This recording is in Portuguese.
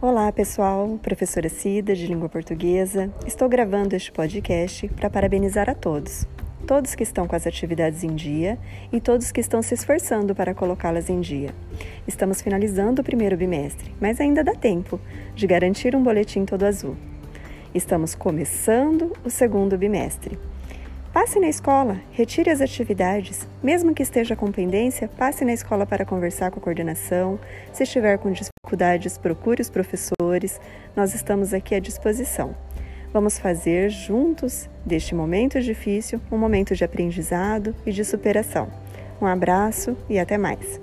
Olá, pessoal. Professora Cida, de língua portuguesa. Estou gravando este podcast para parabenizar a todos. Todos que estão com as atividades em dia e todos que estão se esforçando para colocá-las em dia. Estamos finalizando o primeiro bimestre, mas ainda dá tempo de garantir um boletim todo azul. Estamos começando o segundo bimestre. Passe na escola, retire as atividades. Mesmo que esteja com pendência, passe na escola para conversar com a coordenação. Se estiver com dificuldades, procure os professores. Nós estamos aqui à disposição. Vamos fazer juntos deste momento difícil um momento de aprendizado e de superação. Um abraço e até mais!